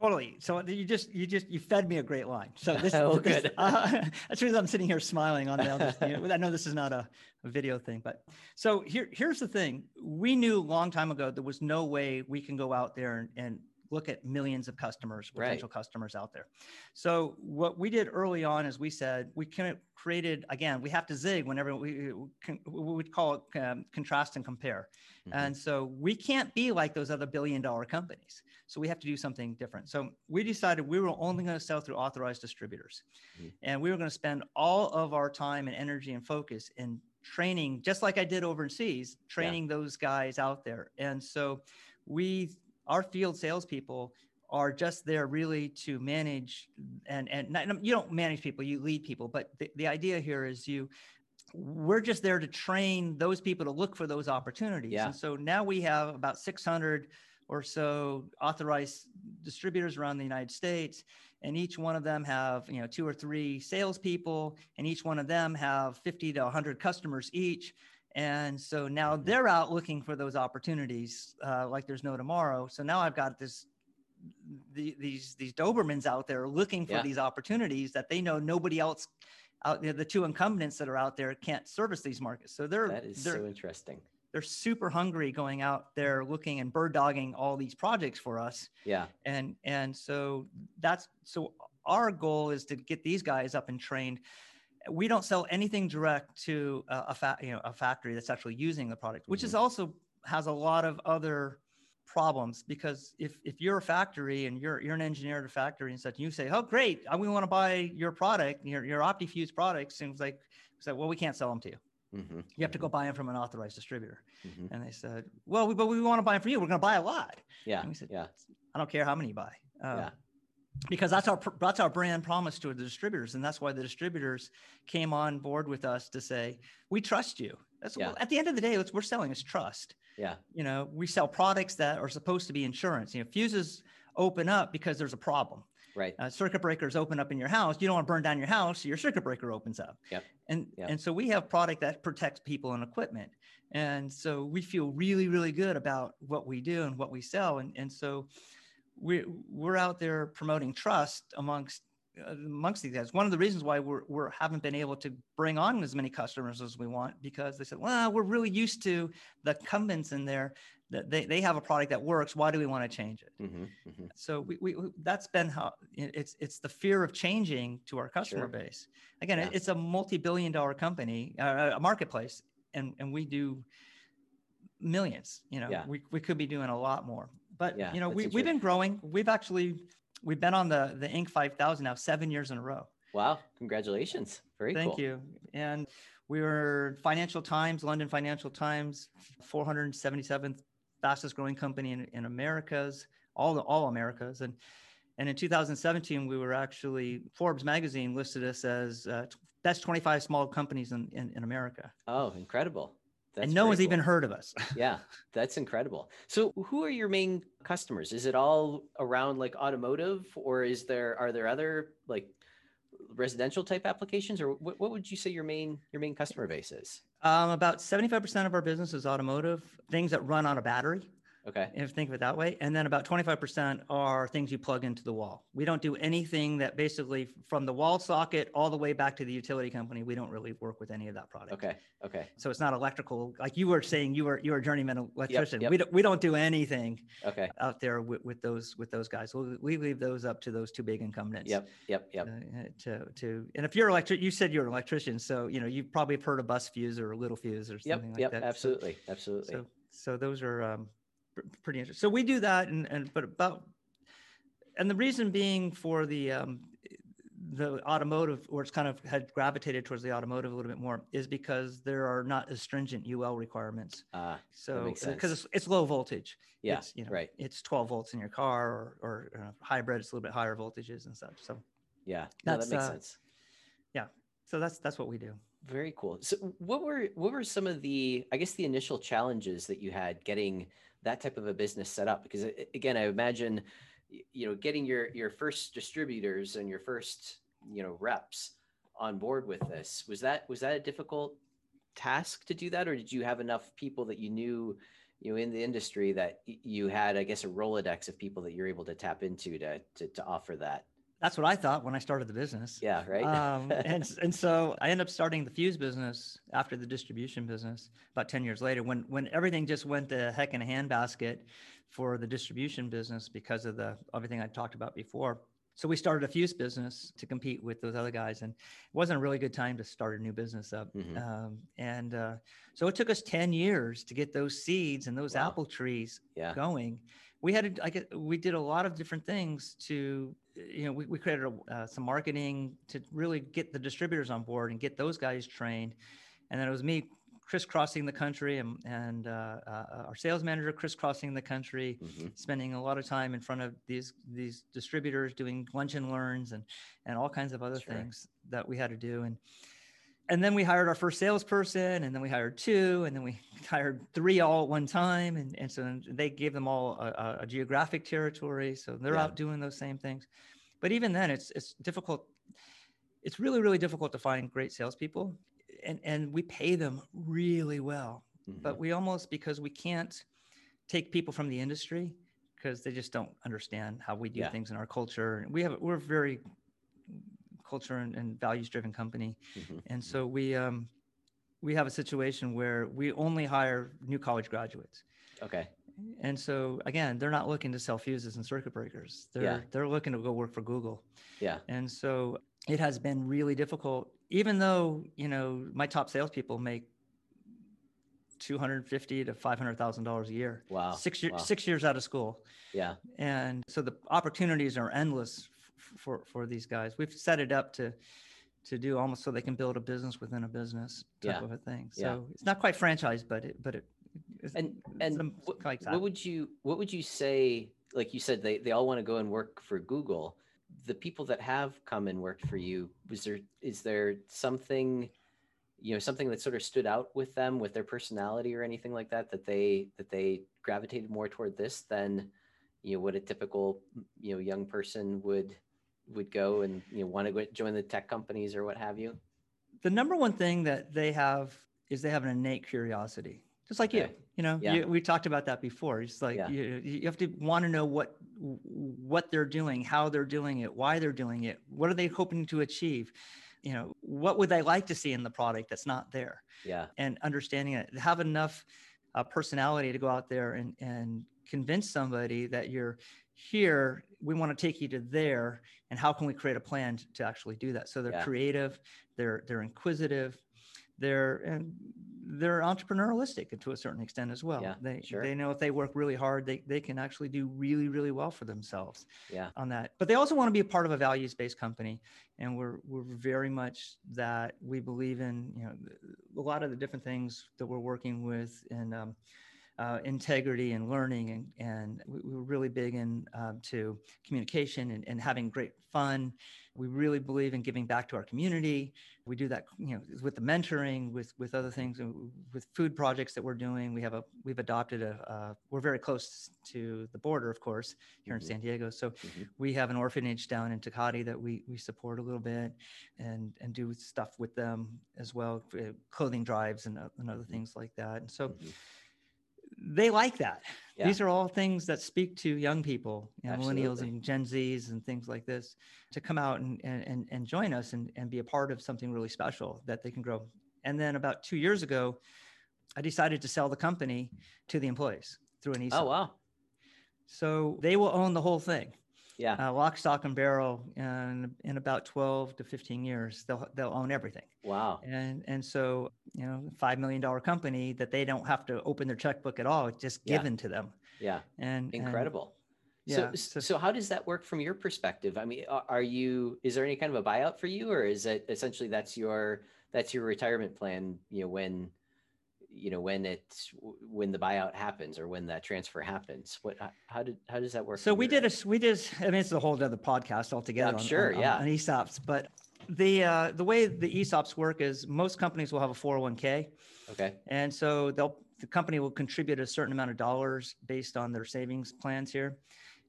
Totally. So you just you just you fed me a great line. So this, oh, this good. uh, that's the reason I'm sitting here smiling on the other. You know, I know this is not a, a, video thing, but so here here's the thing. We knew a long time ago there was no way we can go out there and, and look at millions of customers, potential right. customers out there. So what we did early on is we said we kind of created again. We have to zig whenever we we would call it um, contrast and compare, mm-hmm. and so we can't be like those other billion dollar companies. So we have to do something different. So we decided we were only going to sell through authorized distributors, mm-hmm. and we were going to spend all of our time and energy and focus in training, just like I did overseas, training yeah. those guys out there. And so we our field salespeople are just there really to manage and and not, you don't manage people you lead people but the, the idea here is you we're just there to train those people to look for those opportunities yeah. and so now we have about 600 or so authorized distributors around the united states and each one of them have you know two or three salespeople and each one of them have 50 to 100 customers each and so now they're out looking for those opportunities uh, like there's no tomorrow. So now I've got this the, these these Dobermans out there looking for yeah. these opportunities that they know nobody else out there. The two incumbents that are out there can't service these markets. So they're that is they're, so interesting. They're super hungry going out there looking and bird dogging all these projects for us. Yeah. And and so that's so our goal is to get these guys up and trained we don't sell anything direct to a, a fa- you know a factory that's actually using the product, which mm-hmm. is also has a lot of other problems because if if you're a factory and you're you're an engineer at a factory and such, you say, "Oh, great, we want to buy your product, your your OptiFuse products," and it's like, it's like, well, we can't sell them to you. Mm-hmm. You have to go mm-hmm. buy them from an authorized distributor. Mm-hmm. And they said, well, we, but we want to buy them from you. We're going to buy a lot. Yeah. And we said, yeah. I don't care how many you buy. Uh, yeah because that's our that's our brand promise to the distributors and that's why the distributors came on board with us to say we trust you that's yeah. at the end of the day what we're selling is trust yeah you know we sell products that are supposed to be insurance you know fuses open up because there's a problem right uh, circuit breakers open up in your house you don't want to burn down your house your circuit breaker opens up yep. and yep. and so we have product that protects people and equipment and so we feel really really good about what we do and what we sell and and so we we're out there promoting trust amongst uh, amongst these guys. One of the reasons why we're, we haven't been able to bring on as many customers as we want because they said, well, we're really used to the incumbents in there they, they have a product that works. Why do we want to change it? Mm-hmm, mm-hmm. So we, we, that's been how it's, it's the fear of changing to our customer sure. base. Again, yeah. it's a multi-billion dollar company, uh, a marketplace, and, and we do millions, you know, yeah. we, we could be doing a lot more, but yeah, you know, we, we've been growing. We've actually we've been on the the Inc. 5000 now seven years in a row. Wow! Congratulations. Very Thank cool. you. And we were Financial Times, London Financial Times, 477th fastest growing company in, in Americas, all the all Americas, and and in 2017 we were actually Forbes magazine listed us as uh, best 25 small companies in, in, in America. Oh, incredible! That's and no one's cool. even heard of us. yeah, that's incredible. So, who are your main customers? Is it all around like automotive, or is there are there other like residential type applications, or what, what would you say your main your main customer base is? Um, about seventy five percent of our business is automotive, things that run on a battery. Okay. If think of it that way. And then about 25% are things you plug into the wall. We don't do anything that basically from the wall socket all the way back to the utility company. We don't really work with any of that product. Okay. Okay. So it's not electrical. Like you were saying, you were, you were a journeyman electrician. Yep, yep. We don't, we don't do anything okay. out there with, with those, with those guys. we we leave those up to those two big incumbents. Yep. Yep. Yep. Uh, to, to, and if you're electric, you said you're an electrician. So, you know, you probably have heard of Busfuse or Littelfuse or something yep, like yep, that. Absolutely. So, absolutely. So, so those are, um, pretty interesting. So we do that, and and but about and the reason being for the um, the automotive, or it's kind of had gravitated towards the automotive a little bit more, is because there are not as stringent UL requirements. Uh, so because it's, it's, low voltage. Yeah, it's, you know, right. It's 12 volts in your car, or or uh, hybrid. It's a little bit higher voltages and such. So Yeah. No, that makes uh, sense. Yeah, so that's that's what we do. Very cool. So what were what were some of the I guess the initial challenges that you had getting that type of a business set up? Because again, I imagine you know getting your your first distributors and your first you know reps on board with this was that was that a difficult task to do that, or did you have enough people that you knew you know in the industry that you had I guess a rolodex of people that you're able to tap into to to, to offer that? That's what I thought when I started the business. Yeah. Right. um, and and so I ended up starting the fuse business after the distribution business about ten years later, when when everything just went to heck in a handbasket for the distribution business because of the everything I talked about before. So we started a fuse business to compete with those other guys, and it wasn't a really good time to start a new business up. Mhm. Um, and uh, so it took us ten years to get those seeds and those Wow. apple trees yeah. going. We had I get, we did a lot of different things to, you know, we, we created a, uh, some marketing to really get the distributors on board and get those guys trained. And then it was me crisscrossing the country and, and uh, uh, our sales manager crisscrossing the country, Mhm. spending a lot of time in front of these these distributors doing lunch and learns and and all kinds of other Sure. things that we had to do and and then we hired our first salesperson and then we hired two and then we hired three all at one time and, and so they gave them all a, a- geographic territory so they're Yeah. out doing those same things but even then it's it's difficult it's really really difficult to find great salespeople and and we pay them really well Mhm. but we almost because we can't take people from the industry because they just don't understand how we do Yeah. things in our culture and we have we're very culture and, and values driven company Mhm. and so we um we have a situation where we only hire new college graduates Okay. and so again they're not looking to sell fuses and circuit breakers they're Yeah. they're looking to go work for google Yeah. and so it has been really difficult, even though, you know, my top salespeople make two hundred fifty to five hundred thousand dollars a year. Wow. Six years Wow. six years out of school. Yeah. And so the opportunities are endless for for these guys. We've set it up to to do almost so they can build a business within a business type Yeah. of a thing. Yeah. So it's not quite franchise, but it but it it's, And and what, like that. what would you what would you say? Like you said, they they all want to go and work for Google. The people that have come and worked for you, was there is there something, you know, something that sort of stood out with them, with their personality or anything like that, that they that they gravitated more toward this than, you know, what a typical you know young person would would go and you know want to go join the tech companies or what have you. the number one thing that they have is they have an innate curiosity just like you you know Yeah. you, we talked about that before it's like Yeah. you, you have to want to know what what they're doing how they're doing it why they're doing it what are they hoping to achieve you know what would they like to see in the product that's not there Yeah. and understanding it have enough uh, personality to go out there and and convince somebody that you're here we want to take you to there and how can we create a plan to actually do that so they're Yeah. creative they're they're inquisitive they're and they're entrepreneurialistic to a certain extent as well Yeah, they sure. they know if they work really hard they, they can actually do really really well for themselves Yeah. on that. But they also want to be a part of a values-based company, and we're we're very much that. We believe in you know a lot of the different things that we're working with and um, uh, integrity and learning, and and we, we're really big in um, to communication and, and having great fun. We really believe in giving back to our community. We do that, you know, with the mentoring, with with other things, with food projects that we're doing. We have a we've adopted a. Uh, we're very close to the border, of course, here Mhm. in San Diego. So Mhm. we have an orphanage down in Tecate that we we support a little bit, and and do stuff with them as well, uh, clothing drives and, uh, and other things like that. And so Mhm. They like that. Yeah. These are all things that speak to young people, you know, millennials and Gen Zs and things like this, to come out and and, and, join us and, and be a part of something really special that they can grow. And then about two years ago, I decided to sell the company to the employees through an ESOP. Oh wow. So they will own the whole thing Yeah. uh, lock, stock, and barrel. And in about 12 to 15 years, they'll they'll own everything. Wow. And and so you know, five million dollar company that they don't have to open their checkbook at all, it's just Yeah. given to them. Yeah. And and- Incredible. yeah. So, so how does that work from your perspective? I mean, are you is there any kind of a buyout for you, or is it essentially that's your that's your retirement plan? You know, when you know when it's when the buyout happens or when that transfer happens what how did how does that work so we did a we did i mean it's a whole other podcast altogether I'm sure on, yeah. on, on esops but the uh the way the esops work is most companies will have a 401k okay. And so they'll the company will contribute a certain amount of dollars based on their savings plans here.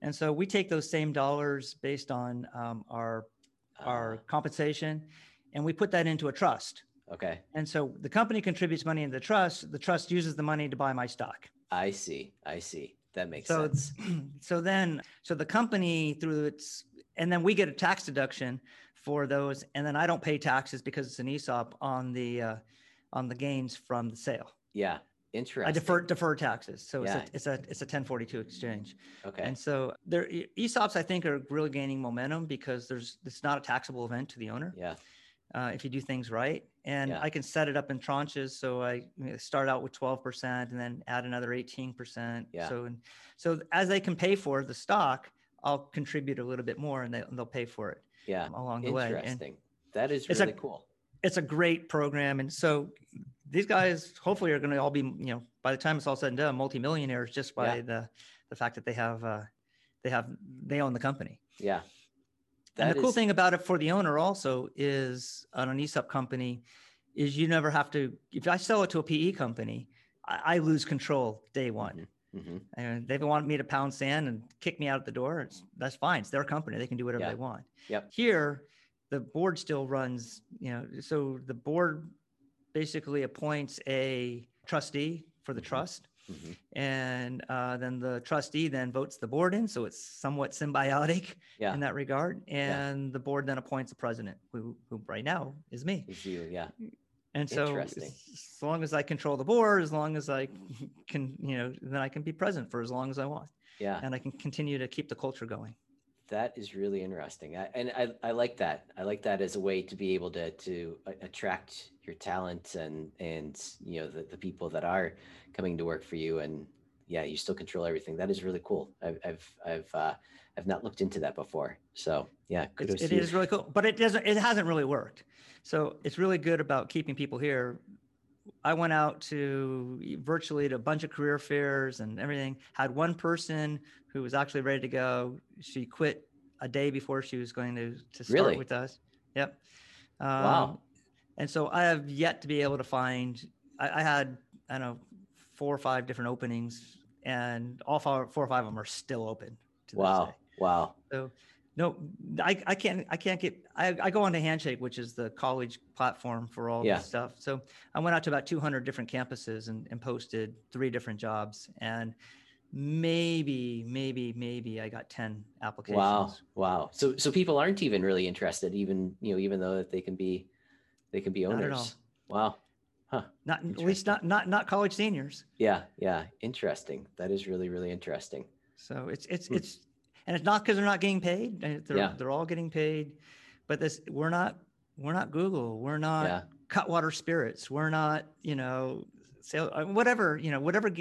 And so we take those same dollars based on um, our our Uh, compensation and we put that into a trust okay. And so the company contributes money into the trust. The trust uses the money to buy my stock. I see. I see. That makes sense. so sense. so then so the company through its and then we get a tax deduction for those and then i don't pay taxes because it's an esop on the uh, on the gains from the sale. Yeah. Interesting i defer defer taxes. So Yeah. it's a it's a it's a 1042 exchange. Okay. And so there esops i think are really gaining momentum because there's it's not a taxable event to the owner. Yeah uh, if you do things right. And Yeah. I can set it up in tranches. So I start out with 12% and then add another 18%. Yeah. So, and so as they can pay for the stock, I'll contribute a little bit more and they, they'll pay for it yeah along the way. Interesting that is it's a- really cool it's a great program. And so these guys hopefully are going to all be, you know, by the time it's all said and done, multimillionaires just by Yeah. the, the fact that they have, uh, they have, they own the company. yeah and the cool thing about it for the owner also is on an ESOP company is you never have to, if I sell it to a PE company, I, I lose control day one. Mhm. And they want me to pound sand and kick me out the door. It's, that's fine. It's their company. They can do whatever Yeah. they want. Yep. Here, the board still runs, you know, so the board basically appoints a trustee for the Mhm. trust Mhm. and uh, then the trustee then votes the board in so it's somewhat symbiotic Yeah. in that regard. Yeah. and the board then appoints a president who, who right now is me. Is you yeah. And so as, as long as i control the board as long as i can you know then i can be present for as long as i want. Yeah. And i can continue to keep the culture going That is really interesting. I, and I, I like that. I like that as a way to be able to to attract your talent and and you know the, the people that are coming to work for you and yeah, you still control everything. That is really cool. I've I've I've uh, I've not looked into that before. So yeah, kudos it's, it is really cool but it doesn't it hasn't really worked so it's really good about keeping people here i went out to virtually to a bunch of career fairs and everything had one person who was actually ready to go she quit a day before she was going to to start Really? with us yep um, Wow. and so i have yet to be able to find i, I had i don't know four or five different openings and all four, four or five of them are still open to this Wow. day. Wow. So no, I, I can't I can't get I, I go on to Handshake, which is the college platform for all Yeah. this stuff. So I went out to about 200 different campuses and, and posted three different jobs, and maybe maybe maybe I got 10 applications. Wow. Wow. So so people aren't even really interested, even you know, even though that they can be they can be Not at owners. Wow. Huh. Not at least not not not college seniors. Yeah. Yeah. Interesting. That is really, really interesting. So it's it's Hmm. it's and it's not because they're not getting paid. They're Yeah. they're all getting paid, but this we're not we're not Google. We're not Yeah. Cutwater Spirits. We're not you know sale uh, whatever you know whatever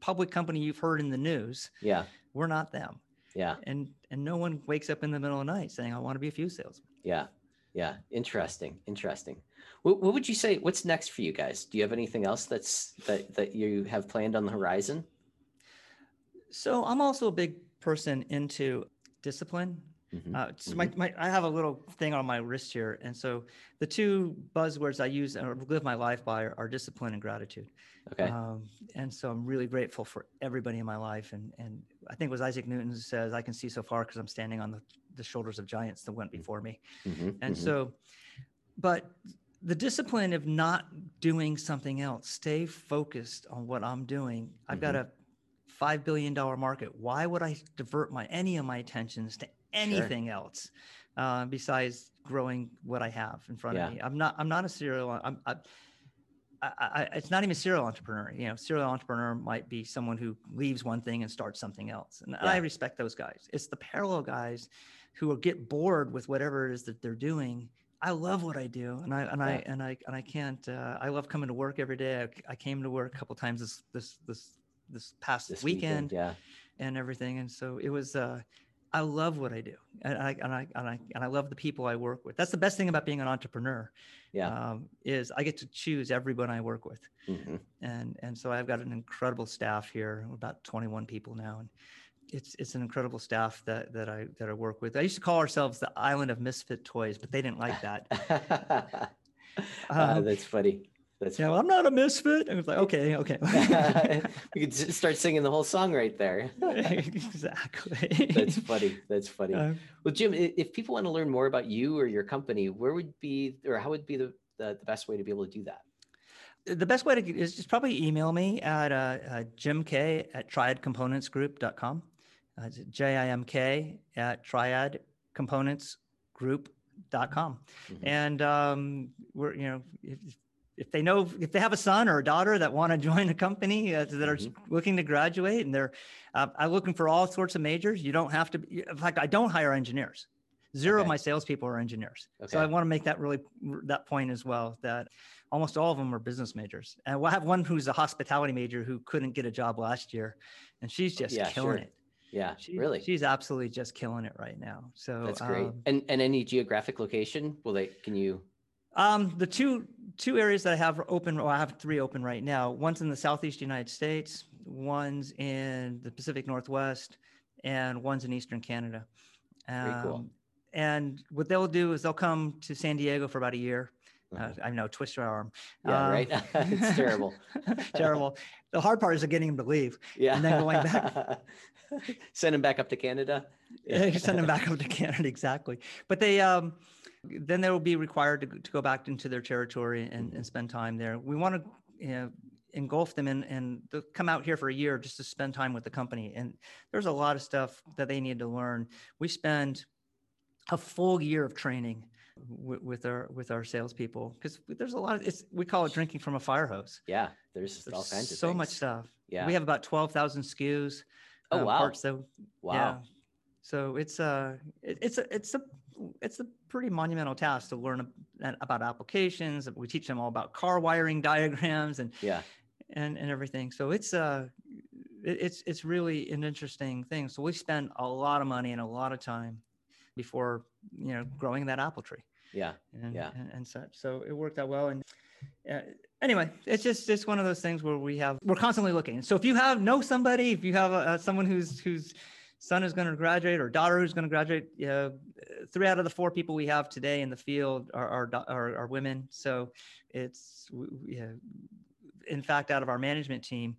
public company you've heard in the news. Yeah. We're not them. Yeah. And and no one wakes up in the middle of the night saying I want to be a fuse salesman. Yeah. Yeah. Interesting. Interesting. What, what would you say? What's next for you guys? Do you have anything else that's that that you have planned on the horizon? So I'm also a big person into discipline. Mhm, Uh, so my, my, I have a little thing on my wrist here. And so the two buzzwords I use or live my life by are, are discipline and gratitude. Okay. Um, and so I'm really grateful for everybody in my life. And, and I think it was Isaac Newton who says, I can see so far because I'm standing on the, the shoulders of giants that went before me. Mhm, And mhm. so, but the discipline of not doing something else, stay focused on what I'm doing. I've got a $5 billion market. Why would I divert my, any of my attentions to anything else uh, besides growing what I have in front Yeah. of me? I'm not, I'm not a serial, I'm, I, I, I, it's not even a serial entrepreneur. You know, serial entrepreneur might be someone who leaves one thing and starts something else. And I respect those guys. It's the parallel guys who will get bored with whatever it is that they're doing. I love what I do, and I and I and I and I can't. Uh, I love coming to work every day. I, I came to work a couple times this this this this past this weekend, Yeah. and everything, and so it was. Uh, I love what I do, and I and I and I and I love the people I work with. That's the best thing about being an entrepreneur. Yeah. Um, is I get to choose everyone I work with, hmm and and so I've got an incredible staff here. About 21 people now, and it's it's an incredible staff that that I that I work with. I used to call ourselves the island of misfit toys, but they didn't like that. Um, that's funny. That's you know, I'm not a misfit. I was like, okay, okay. we could start singing the whole song right there. exactly. That's funny. That's funny. Uh, Well, Jim, if people want to learn more about you or your company, where would be or how would be the, the, the best way to be able to do that? the best way to is just probably email me at uh, uh, Jim K at triadcomponentsgroup.com. Uh, it's J-I-M-K at triadcomponentsgroup.com. Mhm. And um, we're, you know, if, if they know, if they have a son or a daughter that want to join a company uh, that are Mhm. looking to graduate and they're, uh, I'm looking for all sorts of majors. You don't have to, be, in fact, I don't hire engineers. Zero of my salespeople are engineers. Okay. So I want to make that really, that point as well, that almost all of them are business majors. And we'll have one who's a hospitality major who couldn't get a job last year and she's just Yeah, killing sure. it. Yeah, She, really. She's absolutely just killing it right now. So That's great. um, and and any geographic location? Will they? Can you? Um, the two two areas that I have open, well, I have three open right now. One's in the southeast United States, one's in the Pacific Northwest, and one's in Eastern Canada. Very cool. Um, And what they'll do is they'll come to San Diego for about a year. Uh, Mhm. I know, twist your arm. Yeah, Um, right. it's terrible. terrible. The hard part is getting them to leave. Yeah. And then going back. Send them back up to Canada. Yeah. send them back up to Canada, exactly. But they um, then they will be required to, go- to go back into their territory and, Mhm. and spend time there. We want to you know, engulf them in and come out here for a year just to spend time with the company. And there's a lot of stuff that they need to learn. We spend a full year of training with, with our with our salespeople because there's a lot of it's we call it drinking from a fire hose. Yeah, there's all kinds of so much stuff. Yeah. We have about twelve thousand SKUs. Oh, uh, wow. Parts that wow. yeah. So it's a it's a it's a it's a pretty monumental task to learn about applications. We teach them all about car wiring diagrams and Yeah. and and everything. So it's uh it's it's really an interesting thing. So we spend a lot of money and a lot of time before you know growing that apple tree Yeah. and, Yeah. and, and such. So it worked out well. And uh, anyway, it's just it's one of those things where we have we're constantly looking. So if you have know somebody, if you have uh, someone who's whose son is going to graduate or daughter who's going to graduate, uh, three out of the four people we have today in the field are are, are, are women. So it's w- w- yeah. In fact, out of our management team,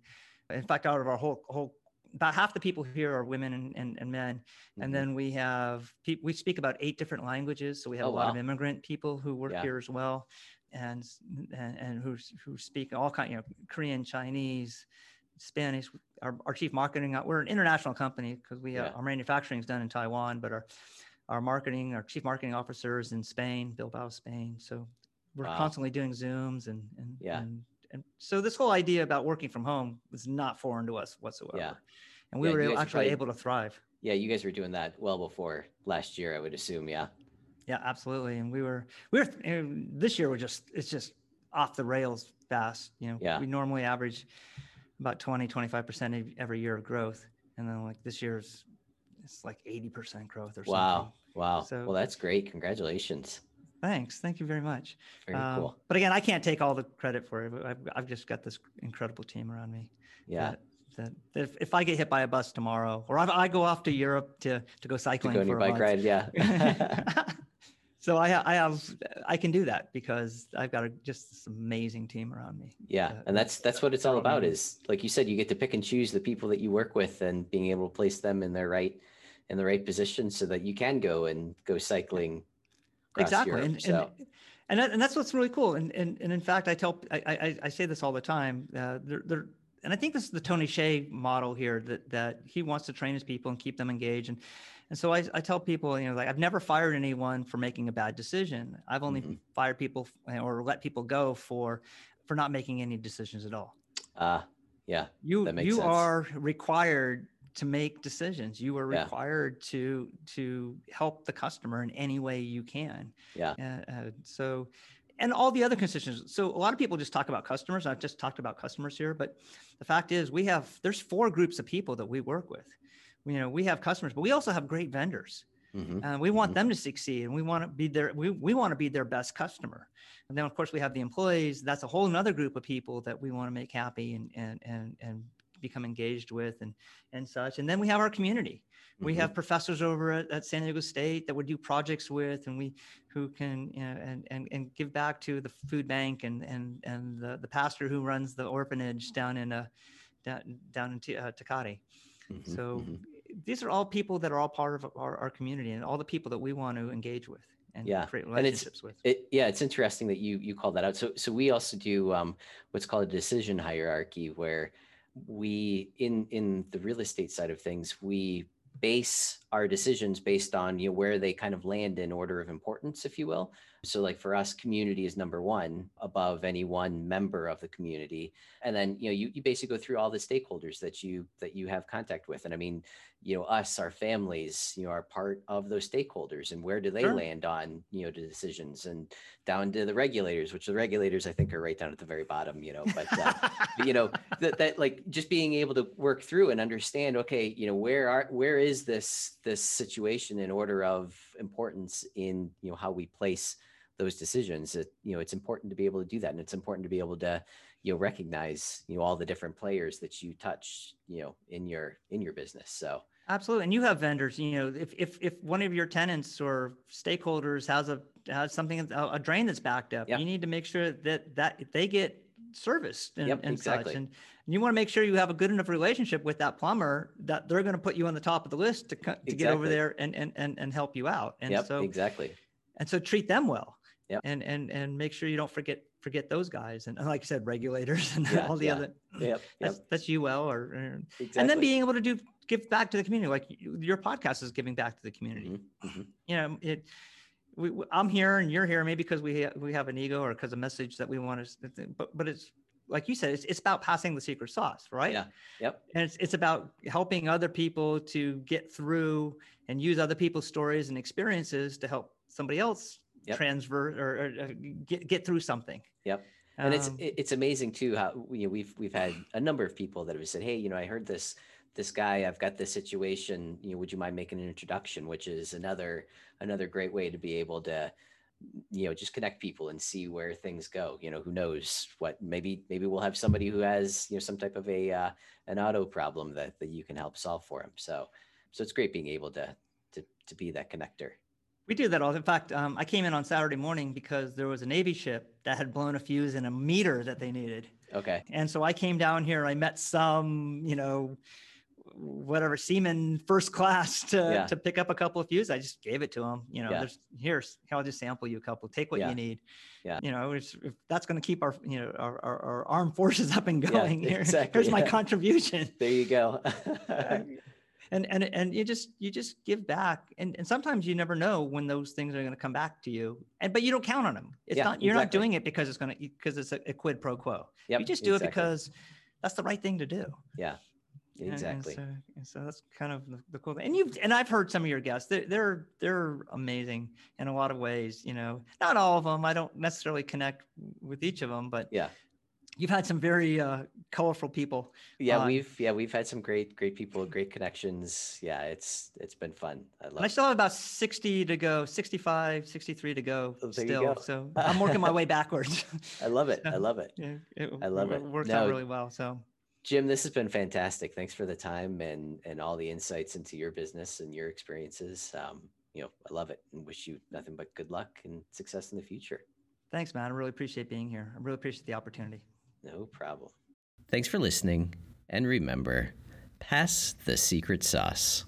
in fact, out of our whole whole about half the people here are women and, and, and men. Mhm. And then we have pe- we speak about eight different languages, so we have Oh, a lot of immigrant people who work Yeah. here as well, and and, and who who speak all kind, you know, Korean, Chinese, Spanish. Our, our chief marketing, uh, we're an international company because we have, Yeah. our manufacturing is done in Taiwan, but our our marketing, our chief marketing officer is in Spain, Bilbao, Spain. So we're Wow. constantly doing Zooms and and Yeah. and, and so this whole idea about working from home was not foreign to us whatsoever. Yeah. And we Yeah, were able- actually probably- able to thrive. Yeah. You guys were doing that well before last year, I would assume. Yeah. Yeah, absolutely. And we were, we were, this year we're just, it's just off the rails fast. You know, Yeah. we normally average about 20, 25% every year of growth. And then like this year's, it's like 80% growth or something. Wow. Wow. So- well, that's great. Congratulations. Thanks. Thank you very much. Very Um, cool. But again, I can't take all the credit for it. I've, I've just got this incredible team around me. Yeah. That, that, that if, if I get hit by a bus tomorrow, or if I go off to Europe to, to go cycling To go on for your a bike month, ride. Yeah. so I, ha- I have I can do that because I've got a, just this amazing team around me. Yeah, Uh, and that's that's what it's all about. Is like you said, you get to pick and choose the people that you work with, and being able to place them in their right in the right position, so that you can go and go cycling. exactly, Europe, and, so and and that, and that's what's really cool. And and, and in fact, I tell I, I I say this all the time. Uh, they're, they're and I think this is the Tony Hsieh model here that that he wants to train his people and keep them engaged and. And so I, I tell people, you know, like I've never fired anyone for making a bad decision. I've only Mhm. fired people or let people go for for not making any decisions at all. uh yeah, you That makes you sense. are required to make decisions you are Yeah. required to to help the customer in any way you can yeah, uh, uh, so and all the other constituents so a lot of people just talk about customers i've just talked about customers here but the fact is we have there's four groups of people that we work with you know, we have customers, but we also have great vendors. Mm-hmm. And we want mm-hmm. them to succeed and we want to be their we, we want to be their best customer. And then of course we have the employees. That's a whole another group of people that we want to make happy and and and and become engaged with and and such. And then we have our community. We mm-hmm. have professors over at, at, San Diego State that we do projects with, and we who can you know, and, and and give back to the food bank and and and the, the pastor who runs the orphanage down in uh down down in T- uh, Tecate. Mm-hmm. So mm-hmm. These are all people that are all part of our, our community and all the people that we want to engage with and yeah. create relationships and with. It, yeah, it's interesting that you you call that out. So so we also do um, what's called a decision hierarchy, where we in in the real estate side of things we base our decisions based on you know where they kind of land in order of importance if you will. So like for us community is number one above any one member of the community. And then you know you, you basically go through all the stakeholders that you that you have contact with. And i mean you know us our families you know are part of those stakeholders and where do they sure. land on you know the decisions? And down to the regulators which the regulators i think are right down at the very bottom you know but, uh, but you know that, that like just being able to work through and understand okay you know where are where is this this situation in order of importance in you know how we place those decisions it, you know it's important to be able to do that and it's important to be able to you know recognize you know all the different players that you touch you know in your in your business so absolutely and you have vendors you know if if, if one of your tenants or stakeholders has a has something a, drain that's backed up yep. you need to make sure that that they get serviced and, yep, and exactly. such and you want to make sure you have a good enough relationship with that plumber that they're going to put you on the top of the list to, to exactly. get over there and, and and and help you out and yep, so exactly and so treat them well yeah and and and make sure you don't forget forget those guys and like you said regulators and yeah, all the yeah. other yep, that's, yep. that's UL or, or exactly. and then being able to do give back to the community like your podcast is giving back to the community mm-hmm. Mm-hmm. you know it we, I'm here and you're here maybe because we we have an ego or because a message that we want to but but it's like you said it's, it's about passing the secret sauce right yeah yep and it's, it's about helping other people to get through and use other people's stories and experiences to help somebody else yep. transfer or, or, uh, get get through something. Yep. And um, it's it's amazing too how you know we've we've had a number of people that have said, hey, you know, I heard this this guy, I've got this situation. You know, would you mind making an introduction? Which is another another great way to be able to you know just connect people and see where things go you know who knows what maybe maybe we'll have somebody who has you know some type of a uh, an auto problem that that you can help solve for them so so it's great being able to to to be that connector we do that all. In fact, um, I came in on Saturday morning because there was a Navy ship that had blown a fuse in a meter that they needed. Okay. And so I came down here. I met some, you know, whatever seaman first class to yeah. to pick up a couple of fuses. I just gave it to him. You know, yeah. there's here's I'll just sample you a couple. Take what yeah. you need. Yeah. You know, if that's going to keep our you know our, our, our, armed forces up and going. Yeah, exactly. Here's my contribution. There you go. and and and you just you just give back and, and sometimes you never know when those things are going to come back to you and but you don't count on them it's yeah, not you're exactly. not doing it because it's going to because it's a, a, quid pro quo yep, you just do exactly. it because that's the right thing to do yeah exactly and, and so, and so, that's kind of the, the, cool thing and you've and i've heard some of your guests they're, they're they're amazing in a lot of ways you know not all of them i don't necessarily connect with each of them but yeah you've had some very uh, colorful people. Yeah, on. we've yeah we've had some great great people, great connections. Yeah, it's it's been fun. I love. And I still have about sixty to go, 65, 63 to go oh, still. Go. So I'm working my way backwards. I love it. I love it. Yeah, it, I love it. it works no, out really well. So. Jim, this has been fantastic. Thanks for the time and and all the insights into your business and your experiences. Um, you know, I love it and wish you nothing but good luck and success in the future. Thanks, man. I really appreciate being here. I really appreciate the opportunity. No problem. Thanks for listening. And remember, pass the secret sauce.